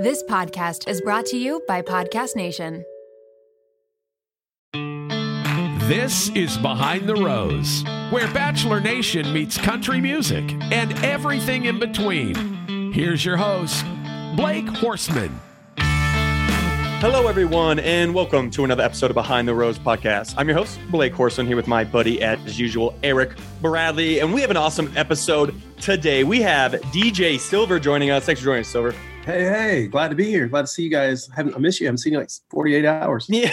This podcast is brought to you by Podcast Nation. This is Behind the Rose, where Bachelor Nation meets country music and everything in between. Here's your host, Blake Horstmann. Hello, everyone, and welcome to another episode of Behind the Rose podcast. I'm your host, Blake Horstmann, here with my buddy, as usual, Eric Bradley, and we have an awesome episode today. We have Dee Jay Silver joining us. Thanks for joining us, Silver. Hey, hey, glad to be here. Glad to see you guys. I, haven't, I miss you. I haven't seen you like 48 hours. Yeah,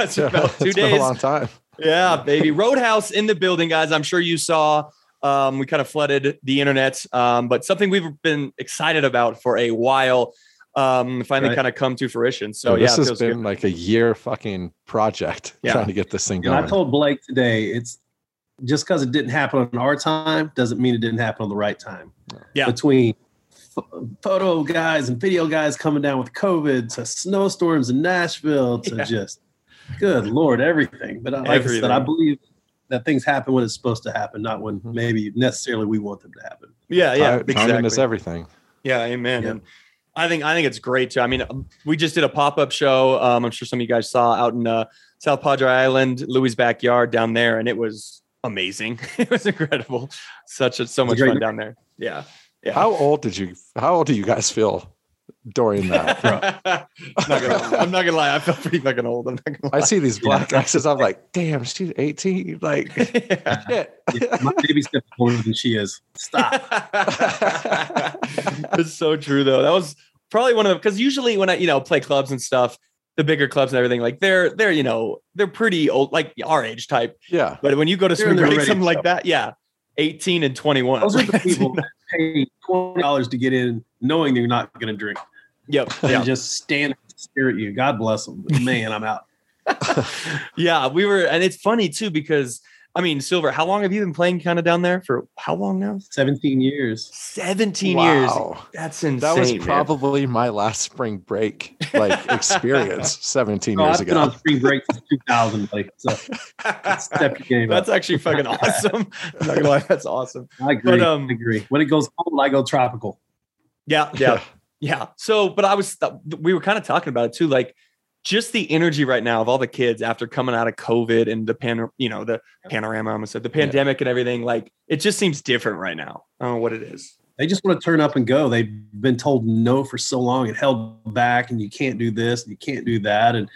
it's about two it's days. Been a long time. Yeah, baby. Roadhouse in the building, guys. I'm sure you saw. Um, we kind of flooded the internet, um, but something we've been excited about for a while um, finally Right. kind of come to fruition. So So yeah, this it has been good. like a year fucking project Yeah. trying to get this thing And going. I told Blake today, it's just because it didn't happen on our time doesn't mean it didn't happen on the right time. Yeah. Between ph- photo guys and video guys coming down with COVID to snowstorms in Nashville to Yeah. just, good Lord, everything. But like I said, I believe that things happen when it's supposed to happen, not when Mhm. maybe necessarily we want them to happen. yeah, yeah, Ti- timing is everything. Yeah, amen. Yeah. And I think I think it's great too. I mean, um, we just did a pop up show. Um, I'm sure some of you guys saw out in uh, South Padre Island, Louis' backyard down there, and it was amazing. it was incredible. Such a so much great fun down there. Yeah. Yeah. How old did you? How old do you guys feel during that? I'm, not gonna lie. I'm not gonna lie. I felt pretty fucking old. I'm not gonna lie. I see these black guys. I'm like, damn, she's 18. Like, Yeah. shit. My baby steps older than she is. Stop. it's so true though. That was probably one of the because usually when I you know play clubs and stuff, the bigger clubs and everything like they're they're you know they're pretty old like our age type. Yeah. But when you go to They're spring break something like that, yeah, eighteen and twenty one. Those are the people that pay twenty dollars to get in, knowing they're not going to drink. yep. and Yeah. just stand and stare at you. God bless them. Man, I'm out. yeah. We were, and it's funny too because I mean, Silver, how long have you been playing kind of down there for? How long now? 17 years. Seventeen years. Wow. That's insane. That was man. probably my last spring break like experience 17 Oh, years I've been on ago. spring break since 2000. Like, so step your game That's up. actually fucking awesome. I'm not gonna lie, that's awesome. I agree. but, um, I agree. When it goes cold, I go tropical. Yeah, yeah, yeah. So, but I was, we were kind of talking about it too, like just the energy right now of all the kids after coming out of COVID and the pan, you know, the panorama, I almost said the pandemic and everything. Like it just seems different right now. I don't know what it is. They just want to turn up and go. They've been told no for so long and held back, and you can't do this, and you can't do that, and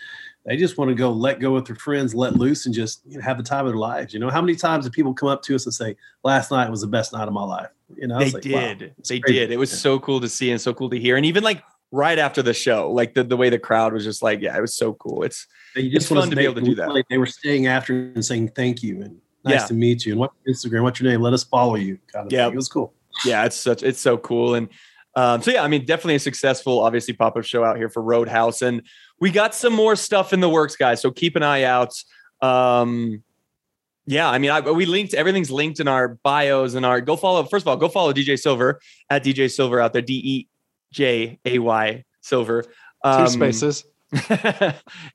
they just want to go let go with their friends, let loose, and just you know, have the time of their lives. You know, how many times do people come up to us and say, "Last night was the best night of my life"? You know, they like, wow, did. it's they crazy. did. It was Yeah. so cool to see and so cool to hear. And even like right after the show, like the, the way the crowd was just like, yeah, it was so cool. It's They It's just want fun to be able to do that. Like they were staying after and saying thank you and nice Yeah. to meet you and what's your Instagram, what's your name? Let us follow you. Kind of Yeah. thing. It was cool. yeah, it's such it's so cool. And um, so yeah, I mean, definitely a successful, obviously, pop-up show out here for Roadhouse. And we got some more stuff in the works, guys. So keep an eye out. Um, yeah, I mean, I, we linked everything's linked in our bios and our go follow. First of all, go follow Dee Jay Silver at Dee Jay Silver out there, D E J A Y Silver. Two Um, spaces,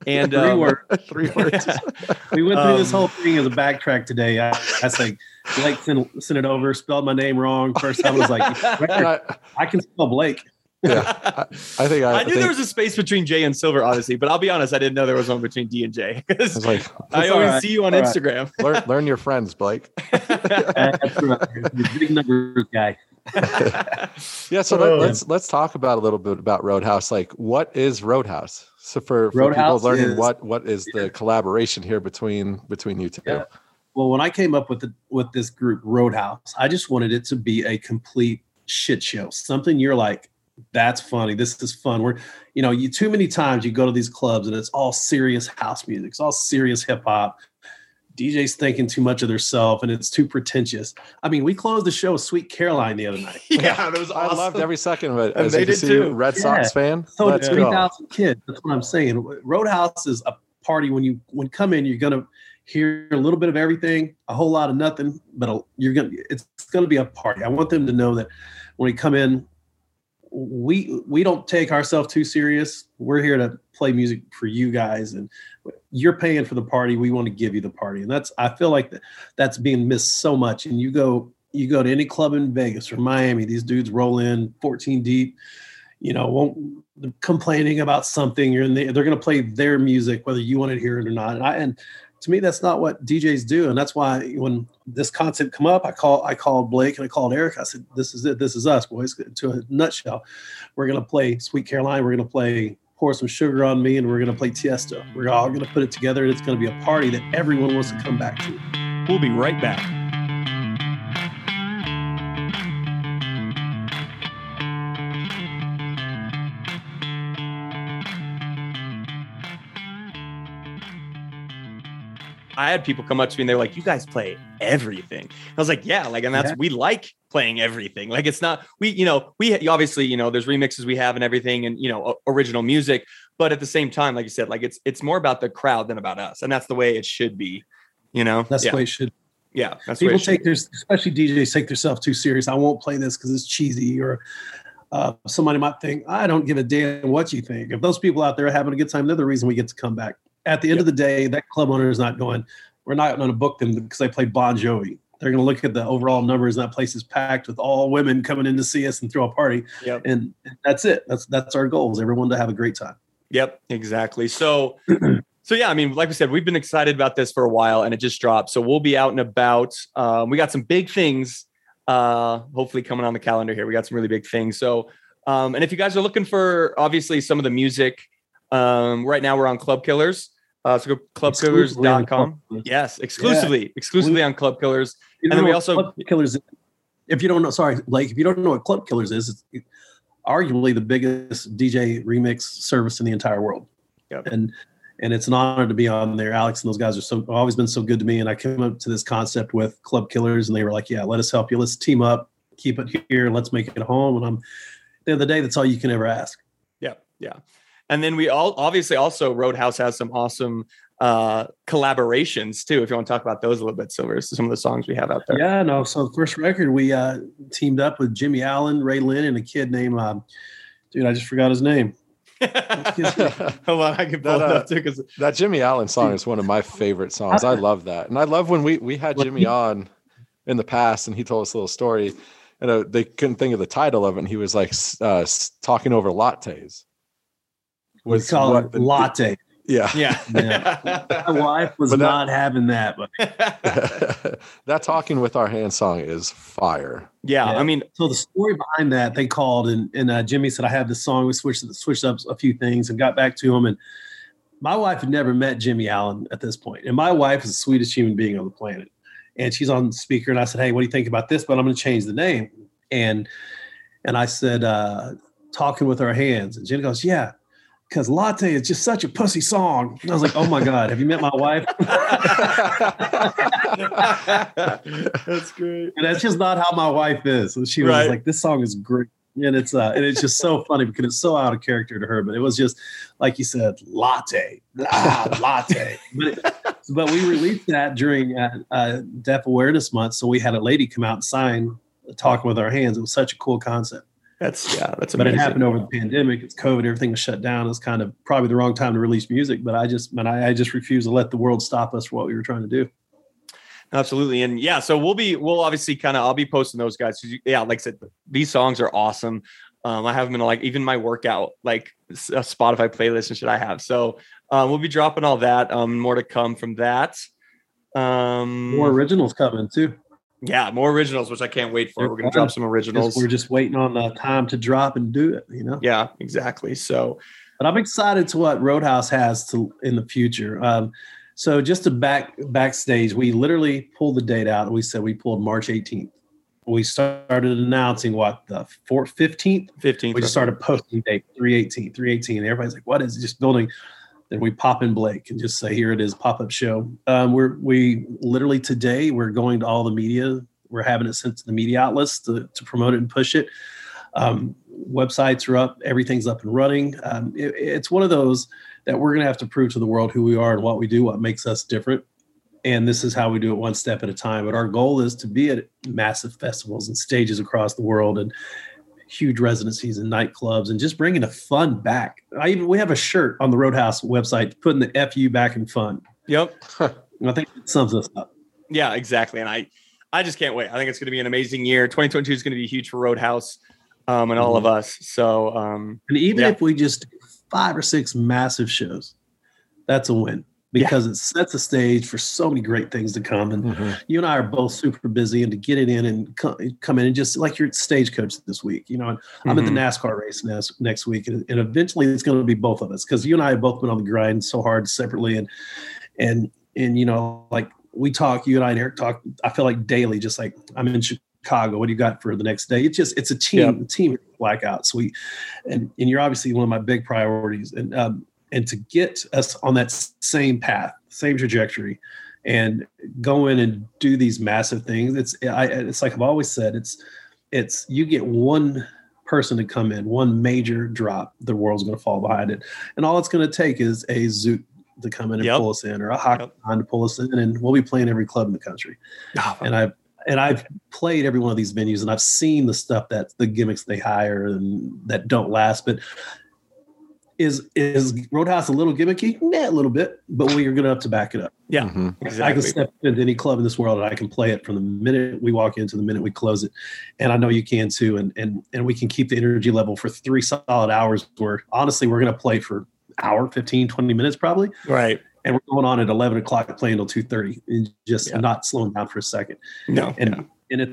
and Three um, words. three words. We went through this Um, whole thing as a backtrack today. I, I say Blake sent, sent it over, spelled my name wrong. First time I was like, I, I can spell Blake. yeah, I, I think I, I I knew think, there was a space between J and Silver, honestly, but I'll be honest, I didn't know there was one between D and J. I was like, I always right. see you on All right. Instagram. learn, learn your friends, Blake. That's right. You're a big numbers guy. Yeah, so Oh. let, let's let's talk about a little bit about Roadhouse. Like, what is Roadhouse? So for, for Roadhouse people learning is- what what is the collaboration here between between you two? Yeah. Well, when I came up with the, with this group Roadhouse, I just wanted it to be a complete shit show. Something you're like, that's funny. This is fun. We're, you know, you too many times you go to these clubs and it's all serious house music. It's all serious hip hop. DJ's thinking too much of themselves and it's too pretentious. I mean, we closed the show with Sweet Caroline the other night. yeah, that was I loved every second of it. And As they did see, too. Red Yeah. Sox fan. So Let's three kids. That's what I'm saying. Roadhouse is a party when you when come in, you're gonna hear a little bit of everything, a whole lot of nothing, but a, you're gonna it's gonna be a party. I want them to know that when we come in, we we don't take ourselves too serious. We're here to play music for you guys, and you're paying for the party. We want to give you the party, and that's I feel like that, that's being missed so much. And you go you go to any club in Vegas or Miami, these dudes roll in 14 deep. you know, won't complaining about something. You're in the, they're going to play their music whether you want to hear it or not. And I and to me, that's not what DJs do, and that's why when this concept come up, I call I called Blake and I called Eric. I said, "This is it. This is us, boys." To a nutshell, we're going to play Sweet Caroline. We're going to play pour some sugar on me, and we're going to play Tiesto. We're all going to put it together, and it's going to be a party that everyone wants to come back to. We'll be right back. I had people come up to me and they're like, "You guys play everything." I was like, "Yeah, like, and that's Yeah. we like playing everything. Like, it's not we, you know, we obviously, you know, there's remixes we have and everything, and you know, original music, but at the same time, like you said, like it's it's more about the crowd than about us, and that's the way it should be. You know, That's yeah, the way it should. yeah, that's People take their, especially DJs, take themselves too serious. I won't play this because it's cheesy, or uh, somebody might think I don't give a damn what you think. If those people out there are having a good time, they're the reason we get to come back. At the end of the day, that club owner is not going. We're not going to book them because they play Bon Jovi. They're going to look at the overall numbers, and that place is packed with all women coming in to see us and throw a party. Yep. And that's it. That's that's our goal: is everyone to have a great time. Yep, exactly. So, so yeah, I mean, like we said, we've been excited about this for a while, and it just dropped. So we'll be out and about. Um, we got some big things, uh, hopefully coming on the calendar here. We got some really big things. So, um, and if you guys are looking for obviously some of the music, um, right now we're on Club Killers. Uh, so go clubkillers.com. Club. Yes, exclusively, exclusively on Club Killers. And then we also- Club Killers. If you don't know, sorry, like if you don't know what Club Killers is, it's arguably the biggest DJ remix service in the entire world. Yep. And and it's an honor to be on there. Alex and those guys are so always been so good to me. And I came up to this concept with Club Killers, and they were like, "Yeah, let us help you. Let's team up, keep it here, let's make it home." And I'm at the end of the day, that's all you can ever ask. Yeah, yeah. And then we all obviously also Roadhouse has some awesome uh collaborations too. If you want to talk about those a little bit, Silver, some of the songs we have out there. Yeah, no. So first record, we uh, teamed up with Jimmie Allen, Ray Lynn, and a kid named, um, dude, I just forgot his name. Hold on, I can pull That, it uh, up too because That Jimmie Allen song is one of my favorite songs. I love that, and I love when we we had Jimmie on in the past, and he told us a little story, and uh, they couldn't think of the title of it, and he was like uh, talking over lattes. We call what it the- latte. Yeah, yeah. My wife was that- not having that, but that talking with our hand song is fire. yeah, Yeah. I mean, So the story behind that, they called and and uh, Jimmie said, "I have this song." We switched switched up a few things and got back to him. And my wife had never met Jimmie Allen at this point, and my wife is the sweetest human being on the planet. And she's on speaker, and I said, "Hey, what do you think about this?" But I'm going to change the name. And and I said, uh, "Talking with our hands." And Jenny goes, "Yeah." Because latte is just such a pussy song. And I was like, "Oh my god, have you met my wife?" that's great. And that's just not how my wife is. So she was Right. like, "This song is great," and it's uh, and it's just so funny because it's so out of character to her. But it was just like you said, latte, ah, latte. But, it, but we released that during uh, uh, Deaf Awareness Month, so we had a lady come out and sign "Talking with Our Hands." It was such a cool concept. That's yeah, that's amazing. But it happened over the pandemic. It's COVID. Everything was shut down. It's kind of probably the wrong time to release music. But I just, man, I, I just refuse to let the world stop us for what we were trying to do. Absolutely. And yeah, so we'll be we'll obviously kind of I'll be posting those guys. you- Yeah, like I said, these songs are awesome. Um, I have them in like even my workout, like a Spotify playlist and shit I have. So um, we'll be dropping all that. Um, more to come from that. Um, More originals coming too. Yeah, more originals, which I can't wait for. They're We're gonna drop some originals. We're just waiting on the time to drop and do it. You know. yeah, exactly. So but I'm excited to what Roadhouse has to in the future. Um, so just to back backstage, we literally pulled the date out we said we pulled March 18th. We started announcing what the 4th, 15th. 15th. We just started posting date 318, 318. Everybody's like, what is it? Just building. Then we pop in Blake and just say, here it is, pop up show. Um, we're we literally today we're going to all the media. We're having it sent to the media outlets to, to promote it and push it. Um, websites are up, everything's up and running. Um, it- it's one of those that we're going to have to prove to the world who we are and what we do, what makes us different. And this is how we do it one step at a time. But our goal is to be at massive festivals and stages across the world and huge residencies and nightclubs and just bringing the fun back. I even we have a shirt on the Roadhouse website putting the FU back in fun. Yep. And I think it sums us up. Yeah, exactly. And I, I just can't wait. I think it's going to be an amazing year. 2022 is going to be huge for Roadhouse. um, and all Mhm. of us. So um, And even Yeah. if we just do five or six massive shows, that's a win because it sets a stage for so many great things to come. And Mhm. you and I are both super busy, and to get it in and co- come in and just like your stagecoach this week, you know, and I'm at the Mhm. NASCAR race next next week, and, and eventually it's going to be both of us because you and I have both been on the grind so hard separately, and and and you know, like we talk, you and I and Eric talk. I feel like daily, just like I'm in Chicago. What do you got for the next day? It's just it's a team team blackout. So we, and and you're obviously one of my big priorities, and um and to get us on that same path, same trajectory, and go in and do these massive things. It's I it's like I've always said. It's it's you get one person to come in, one major drop, the world's going to fall behind it, and all it's going to take is a zoot to come in and Yep. pull us in, or a hockey Yep. to pull us in, and we'll be playing every club in the country. Ah. And I've and I've played every one of these venues, and I've seen the stuff that the gimmicks they hire and that don't last. But is is Roadhouse a little gimmicky? Yeah, a little bit, but we are good enough to back it up. yeah, Mhm. I can exactly. step into any club in this world and I can play it from the minute we walk into the minute we close it. And I know you can too. And and and we can keep the energy level for three solid hours where honestly we're gonna play for hour, 15, 20 minutes probably. Right? And we're going on at 11 o'clock playing till 2.30 and just Yeah. not slowing down for a second. No. And yeah. and at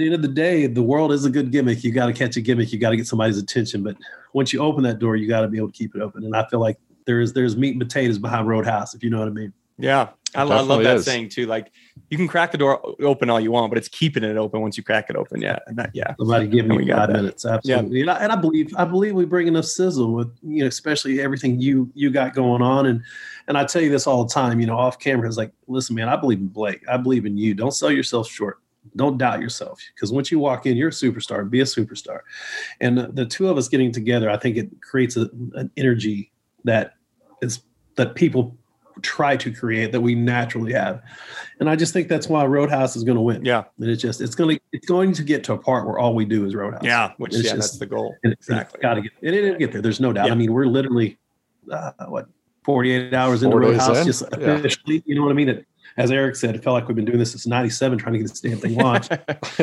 the end of the day, the world is a good gimmick. You got to catch a gimmick. You got to get somebody's attention. But once you open that door, you got to be able to keep it open. And I feel like there's there's meat and potatoes behind Roadhouse, if you know what I mean. Yeah, I, I love Definitely that is. saying too. Like you can crack the door open all you want, but it's keeping it open once you crack it open. Yeah, and that, yeah, Somebody give And we me got five that. minutes, absolutely. And, I, and I believe I believe we bring enough sizzle with you know, especially everything you you got going on. And and I tell you this all the time, you know, off camera is like, listen, man, I believe in Blake. I believe in you. Don't sell yourself short. Don't doubt yourself because once you walk in, you're a superstar. Be a superstar. And the, the two of us getting together, I think it creates a, an energy that is that people try to create that we naturally have. And I just think that's why Roadhouse is going to win. yeah, And it's just it's going to it's going to get to a part where all we do is Roadhouse. yeah. Which It's yeah, just- that's the goal. And Exactly. Got to get it. It'll get there. There's no doubt. Yeah. I mean, we're literally uh, what 48 hours into Four days Roadhouse, in? just Yeah. officially. You know what I mean? It, as Eric said, it felt like we've been doing this since '97, trying to get this damn thing launched.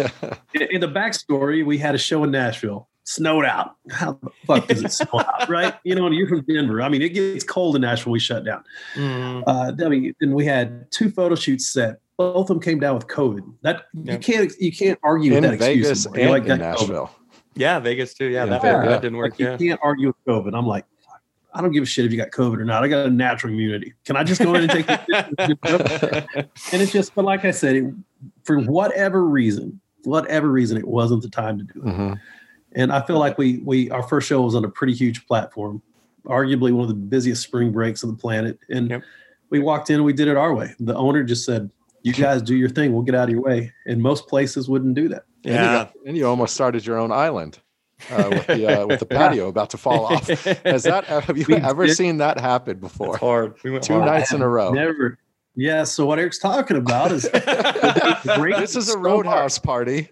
in, in the backstory, we had a show in Nashville. Snowed out. How the fuck does it snow out, right? You know, and you're from Denver. I mean, it gets cold in Nashville. We shut down. Mhm. Uh, I mean, and we had two photo shoots set. Both of them came down with COVID. That Yeah. you can't you can't argue in with that excuse. Vegas anymore. and like, in "Got COVID." Nashville. Yeah, Vegas too. Yeah, Yeah, that, Vegas. that didn't work. Like, you can't argue with COVID. I'm like, I don't give a shit if you got COVID or not. I got a natural immunity. Can I just go in and take it? and it's just, but like I said, it, for whatever reason, whatever reason, it wasn't the time to do it. Mhm. And I feel like we we our first show was on a pretty huge platform, arguably one of the busiest spring breaks on the planet. And Yep. we walked in and we did it our way. The owner just said, "You guys do your thing. We'll get out of your way." And most places wouldn't do that. And you, yeah. got- and you almost started your own island uh, with the uh, with the patio about to fall off. Has that have you We ever did. seen that happen before? It's hard. We went Two hard. nights in a row. Never. Yeah. So what Eric's talking about is This is a So roadhouse party.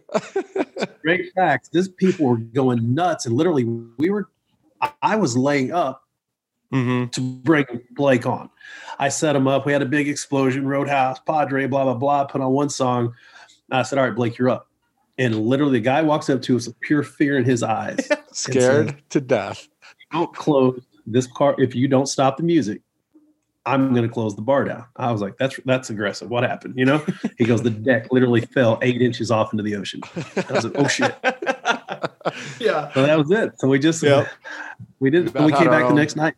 great facts. This people were going nuts, and literally, we were. I- I was laying up Mhm. to bring Blake on. I set him up. We had a big explosion, Roadhouse, Padre, blah blah blah. Put on one song. I said, "All right, Blake, you're up." And literally, the guy walks up to us with pure fear in his eyes. Scared to death. don't close this car if you don't stop the music. I'm going to close the bar down. I was like, that's that's aggressive. What happened? You know? He goes, the deck literally fell eight inches off into the ocean. I was like, oh shit. yeah. So that was it. So we just Yep. we did. About We came our back the next night.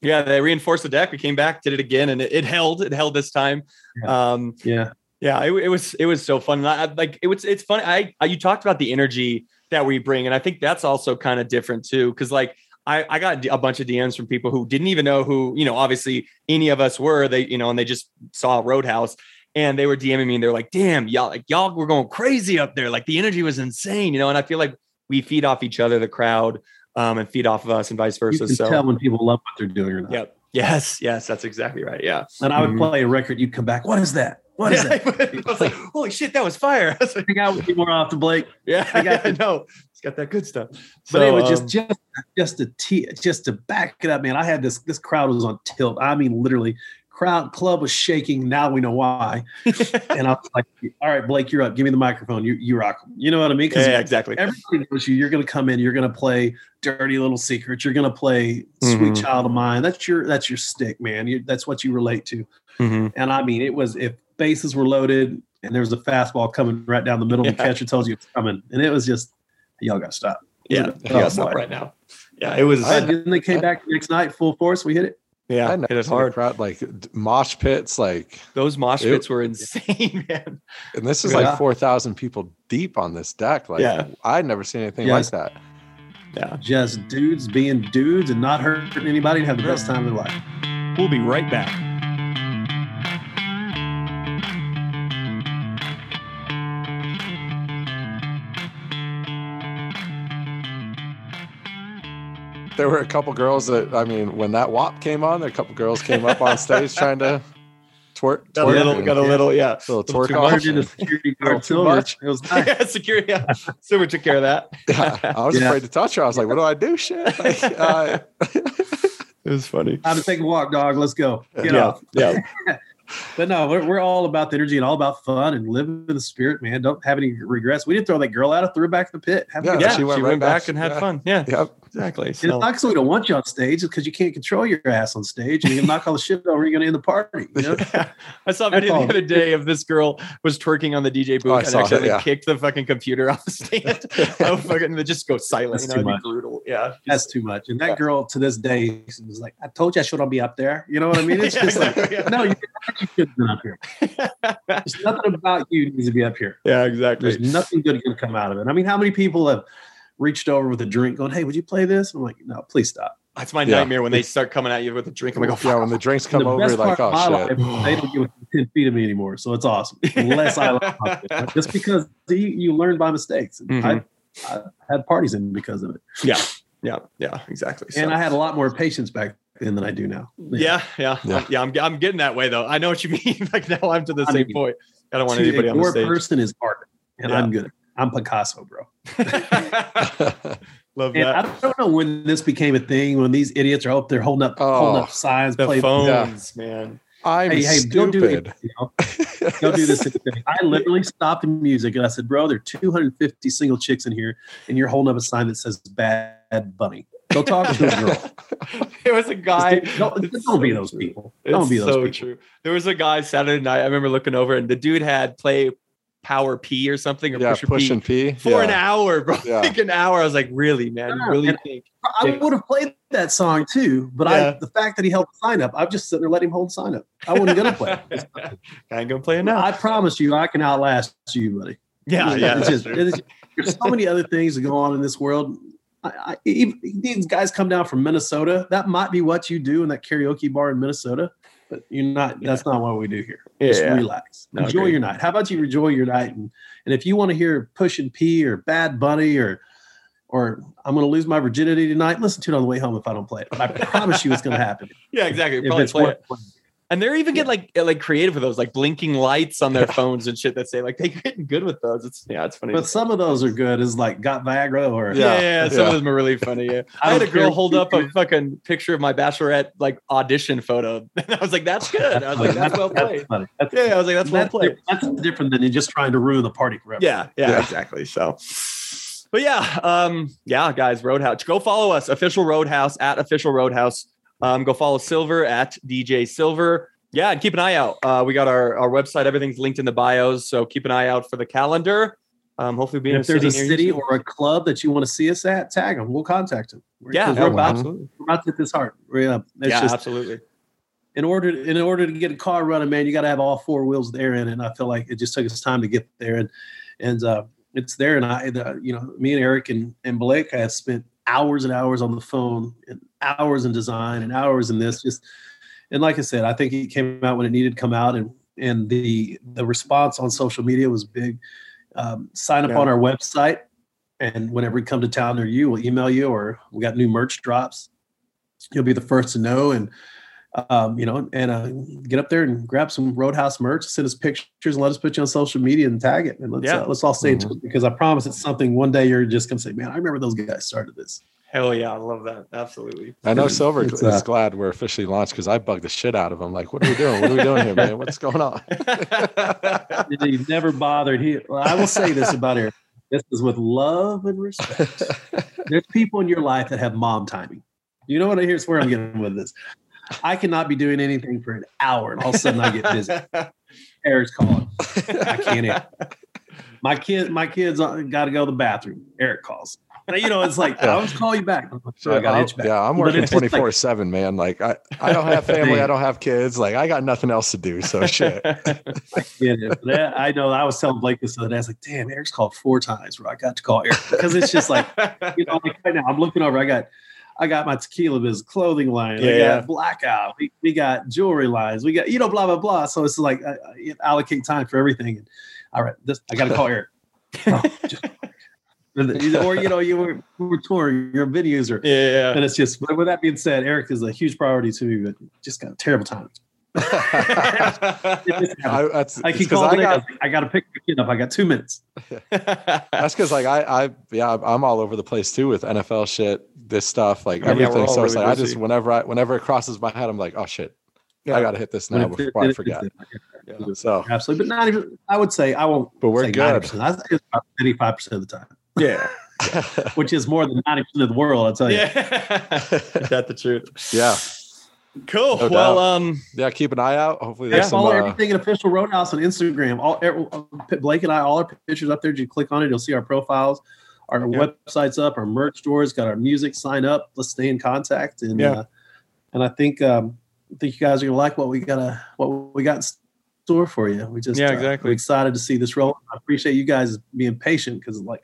Yeah, they reinforced the deck. We came back, did it again, and it, it held. It held this time. Um, Yeah. Yeah, it, it was it was so fun. I, I- like it was it's funny. I, I you talked about the energy that we bring, and I think that's also kind of different too. Because like I I got a bunch of DMs from people who didn't even know who you know obviously any of us were. They you know and they just saw Roadhouse. And they were DMing me and they're like, damn, y'all, like y'all were going crazy up there. Like the energy was insane, you know. And I feel like we feed off each other, the crowd, um, and feed off of us and vice You versa. can So tell when people love what they're doing or not. Yep. Yes. Yes. That's exactly right. Yeah. And I would Mhm. play a record. You'd come back. What is that? What is yeah, that? I was like, holy shit, that was fire. I was like, I think I would be more off the Blake. yeah, I got I know. It's got that good stuff. But it was um, just just just to te- just to back it up, man. I had this this crowd was on tilt. I mean, literally crowd club was shaking. Now we know why. and I was like, all right, Blake, you're up. Give me the microphone. You you rock. You know what I mean? Yeah, yeah, exactly. Everybody knows you. You're going to come in. You're going to play "Dirty Little Secret." You're going to play "Sweet Mhm. Child of Mine." That's your that's your stick, man. You, that's what you relate to. Mhm. And I mean, it was if bases were loaded and there was a fastball coming right down the middle, the catcher tells you it's coming, and it was just y'all got to stop. Yeah, you gotta stop right now. Yeah, it was. Uh, didn't they came back the next night full force? We hit it. yeah, I it never was hard. crowd like mosh pits, like, Those mosh It- pits were insane, man. and this is Yeah. like four thousand people deep on this deck. Like, Yeah. I'd never seen anything Yes. like that. Yeah, Just dudes being dudes and not hurting anybody and have the best time of their life. we'll be right back. There were a couple girls that I mean, when that WAP came on, there a couple girls came up on stage trying to twerk, Got a little, and- got a little, yeah. little too twerk much. off. Sergeant and security Little guard too Silver. much. It was nice. yeah, security. Yeah, Silver took care of that. Yeah, I was Yeah. afraid to touch her. I was like, "What do I do?" Shit. Like, uh, It was funny. Time to take a walk, dog. Let's go. Get yeah, off. yeah, But no, we're, we're all about the energy and all about fun and living in the spirit, man. Don't have any regrets. We didn't throw that girl out. I threw her back in the pit. Have Yeah, yeah. time. She she went, went back, back. and had Yeah. fun. Yeah, yep. Exactly. And it's So, not because we don't want you on stage, it's because you can't control your ass on stage and you knock all the shit over, you're going to end the party. You know? I saw a That's video the other day of this girl was twerking on the DJ oh, booth Oh, and actually that, yeah. kicked the fucking computer off the stand. oh, fucking, they just go silent. That's you know, too it'd be brutal. Yeah, That's too much. And that girl to this day was like, I told you I shouldn't be up there. You know what I mean? It's Yeah, just like, exactly, yeah. no, you, you should have been up here. There's nothing about you needs to be up here. yeah, exactly. There's nothing good going to come out of it. I mean, how many people have reached over with a drink going, hey, would you play this? I'm like, no, please stop. That's my Yeah. nightmare when they start coming at you with a drink. I'm like, oh, yeah, when the drinks come the over, best like, part oh of my shit. life, they don't get within 10 feet of me anymore. So it's awesome. Unless I laugh it. Just because you, you learn by mistakes. And Mhm. I, I had parties in because of it. yeah, yeah, yeah, exactly. So- And I had a lot more patience back then than I do now. yeah, yeah, Yeah. yeah. I'm, I'm getting that way though. I know what you mean. like now I'm to the I same mean, point. I don't want anybody on the ignore stage. person is art. And Yeah. I'm good. I'm Picasso, bro. Love And I don't know when this became a thing. When these idiots are up there holding up, holding Oh, up signs, The play, phones, man. I'm Hey, hey, don't do it. stupid. You know? Don't do this. I literally stopped the music and I said, "Bro, there are 250 single chicks in here, and you're holding up a sign that says Bad Bunny. Go talk to a girl. There was a guy. don't, don't be those true. people. Don't be those so people. true. There was a guy Saturday night. I remember looking over, and the dude had play Power P or something, or Yeah, Pusher push P and pee. for yeah. an hour, bro. Yeah. Like an hour. I was like, really, man? Yeah, really and- think? I would have played that song too, but Yeah. I the fact that he held the sign up, I'm just sitting there letting him hold the sign up. I wasn't gonna play. it. I ain't gonna play it now. I promise you, I can outlast you, buddy. yeah, It's- yeah. it's just- true. it's- there's so many other things that go on in this world. I, I, these guys come down from Minnesota. That might be what you do in that karaoke bar in Minnesota, but you're not. That's not what we do here. Just Yeah. relax, No, enjoy agreed. your night. How about you enjoy your night? And and if you want to hear Push and P or Bad Bunny or or I'm going to lose my virginity tonight, listen to it on the way home if I don't play it. But I promise you, it's going to happen. yeah, exactly. Probably play it. playing. And they're even getting like like creative with those, like blinking lights on their phones and shit that say like they're getting good with those. It's yeah, it's funny. But some of those are good. Is like got Viagra or yeah, Yeah, yeah, some yeah. of them are really funny. Yeah, I I had a girl hold up a fucking picture of my bachelorette like audition photo, and I was like, "That's good." I was like, "That's well played." funny. That's, Yeah, I was like, "That's well played." di- that's different than you just trying to ruin the party forever. Yeah, yeah, Yeah. exactly. So, but yeah, um, yeah, guys, Roadhouse. Go follow us, official Roadhouse at official Roadhouse. Um, go follow Silver at Dee Jay Silver. Yeah, and keep an eye out. Uh, we got our, our website. Everything's linked in the bios. So keep an eye out for the calendar. Um, hopefully, be And in if there's a city or a club that you want to see us at, tag them. We'll contact them. We're, yeah, we're, about, absolutely. we're about to hit this hard. We're, uh, it's yeah, just absolutely. in order in order to get a car running, man, you got to have all four wheels there in it. And I feel like it just took us time to get there, and and uh, it's there. And I, the, you know, me and Eric and and Blake have spent hours and hours on the phone and hours in design and hours in this. Just and like I said, I think it came out when it needed to come out, and and the the response on social media was big. Um, sign up Yeah. on our website, and whenever we come to town near you, we'll email you, or we got new merch drops. You'll be the first to know, and um, you know, and uh, get up there and grab some Roadhouse merch, send us pictures, and let us put you on social media and tag it, and let's Yeah. uh, let's all stay in touch because I promise it's something. One day you're just gonna say, "Man, I remember those guys started this." Hell yeah, I love that. Absolutely. I know Silver It's, is uh, glad we're officially launched because I bugged the shit out of him. Like, what are we doing? What are we doing here, man? What's going on? He never bothered. He, well, I will say this about Eric. This is with love and respect. There's people in your life that have mom timing. You know what? Here's where I'm getting with this. I cannot be doing anything for an hour, and all of a sudden I get busy. Eric's calling. I can't. Answer. My kid, my kids uh, got to go to the bathroom. Eric calls. Now, you know, it's like I'll just call you back. So I got itch back. yeah, I'm working like- 24 seven, man. Like, I, I don't have family. I don't have kids. Like, I got nothing else to do. So shit. Yeah, but that- I know. I was telling Blake this the other day. I was like, "Damn, Eric's called four times where I got to call Eric because it's just like, you know, like right now I'm looking over. I got, I got my tequila biz clothing line. Yeah, I got blackout. We, we got jewelry lines. We got you know blah blah blah. So it's like uh, uh, I, I allocate time for everything. And all right, this I got to call Eric. Oh, just- or you know you were, we were touring your videos or yeah. and it's just but with that being said eric is a huge priority to me but just got a terrible time I, that's like he called I today, I, got like, I gotta pick the kid up i got two minutes That's because like I, I, yeah, I'm all over the place too with NFL shit, this stuff, like Yeah, everything. all so it's really like I just whenever I, whenever it crosses my head, I'm like, oh shit, Yeah. I gotta hit this now before I forget. So, absolutely but not even i would say i won't but we're say good. 90%. i think it's about 85% of the time yeah. which is more than 90% of the world i'll tell you Yeah. Is that the truth? yeah, Cool. No well, doubt. um, yeah. Keep an eye out. Hopefully, Yeah, there's some. follow Uh, everything at official Roadhouse on Instagram. All er, Blake and I, all our pictures up there. You click on it, you'll see our profiles. Our Yeah. website's up. Our merch stores got our music. Sign up. Let's stay in contact. And Yeah. uh, and I think um, I think you guys are gonna like what we got. Uh, what we got in store for you. We just Yeah, uh, exactly. we're excited to see this roll. I appreciate you guys being patient because like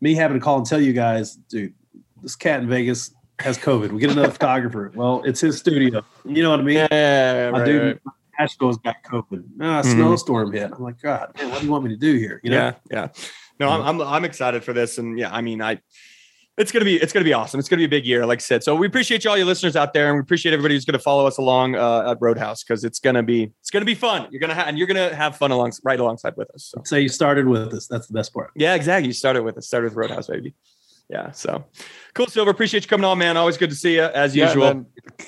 me having to call and tell you guys, dude, this cat in Vegas has COVID. We get another photographer. Well, it's his studio. You know what I mean? yeah, my right, dude right. Asheville's got COVID. Ah, Mhm. snowstorm hit. I'm like, God, man, what do you want me to do here? You know, yeah, yeah. No, I'm, I'm I'm excited for this, and yeah, I mean, I it's gonna be it's gonna be awesome. It's gonna be a big year, like I said. So we appreciate you all your listeners out there, and we appreciate everybody who's gonna follow us along uh, at Roadhouse because it's gonna be it's gonna be fun. You're gonna ha- and you're gonna have fun along right alongside with us. So say you started with us. That's the best part. yeah, exactly. You started with us. Started with Roadhouse, baby. Yeah. So cool, Silver. Appreciate you coming on, man. Always good to see you as yeah, usual. then,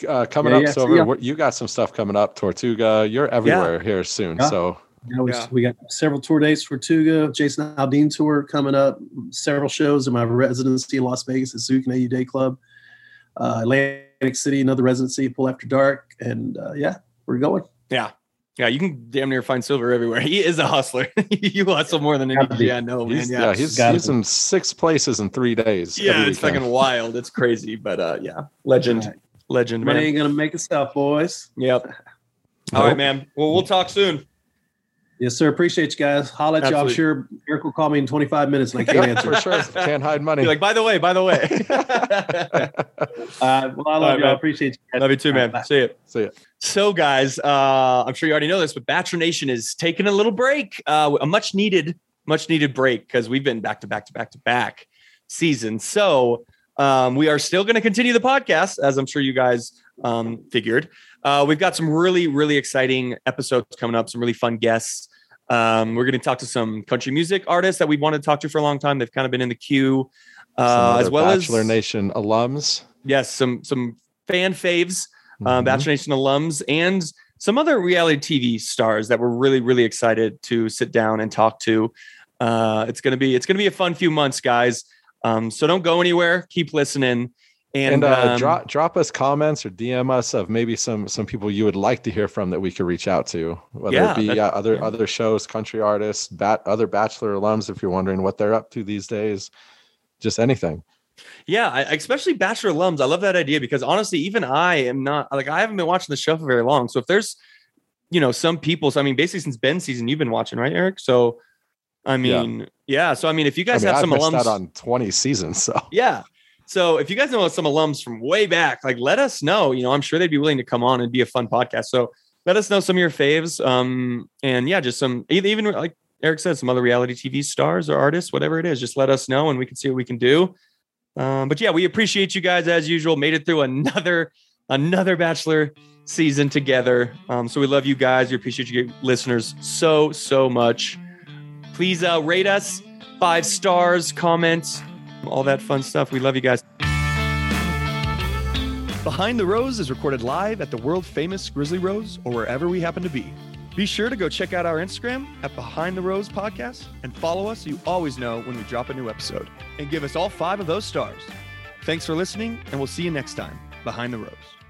uh, coming Yeah, up, yeah, Silver, yeah. you got some stuff coming up. Tortuga, you're everywhere here soon. Yeah. So You we, Yeah. we got several tour dates for Tuga, Jason Aldean tour coming up, several shows in my residency in Las Vegas at Zouk and Ayu Day Club, uh, Atlantic City, another residency Pool After Dark. And uh, yeah, we're going. Yeah. Yeah, you can damn near find Silver everywhere. He is a hustler. you hustle more than any Gotta be. DJ I know, man. he's, Yeah. yeah, he's, Gotta he's in six places in three days. yeah, every it's weekend. fucking wild. It's crazy, but uh, yeah, legend, All right. legend, Money man. ain't going to make itself, boys. Yep. All right, man. Well, we'll talk soon. Yes, sir. Appreciate you guys. Holla at you. I'm sure Eric will call me in 25 minutes and I can't answer. for sure. Can't hide money. Be like, by the way, by the way. Uh, well, I love right, you. I appreciate you. guys. Love you too, man. Bye. See you. See ya. So, guys, uh, I'm sure you already know this, but Bachelor Nation is taking a little break, uh, a much needed, much needed break because we've been back to back to back to back seasons. So, um, we are still going to continue the podcast, as I'm sure you guys um, figured. Uh, we've got some really, really exciting episodes coming up, some really fun guests. Um, we're going to talk to some country music artists that we've wanted to talk to for a long time. They've kind of been in the queue, uh, as well Bachelor as Bachelor Nation alums. yes, some some fan faves um, Mhm. Bachelor Nation alums, and some other reality TV stars that we're really, really excited to sit down and talk to. Uh, it's gonna be it's gonna be a fun few months, guys. Um, so don't go anywhere. Keep listening. And, And, uh, um, drop drop us comments or DM us of maybe some some people you would like to hear from that we could reach out to, whether Yeah, it be uh, other yeah. other shows, country artists, bat other Bachelor alums. If you're wondering what they're up to these days, just anything. yeah, I, especially Bachelor alums. I love that idea because honestly, even I am not like I haven't been watching the show for very long. So if there's you know some people, so I mean, basically since Ben's season, you've been watching, right, Eric? So I mean, yeah. So I mean, if you I guys mean, have I've some alums out on 20 seasons, so Yeah. So if you guys know some alums from way back, like let us know. You know, I'm sure they'd be willing to come on and be a fun podcast. So let us know some of your faves. Um, and yeah, just some even like Eric said, some other reality TV stars or artists, whatever it is. Just let us know and we can see what we can do. Um, but yeah, we appreciate you guys as usual. Made it through another another Bachelor season together. Um, so we love you guys. We appreciate you listeners so so much. Please uh, rate us five stars, comment, all that fun stuff. We love you guys. Behind the Rose is recorded live at the world famous Grizzly Rose or wherever we happen to be. Be sure to go check out our Instagram at Behind the Rose Podcast and follow us so you always know when we drop a new episode. And give us all five of those stars. Thanks for listening, and we'll see you next time. Behind the Rose.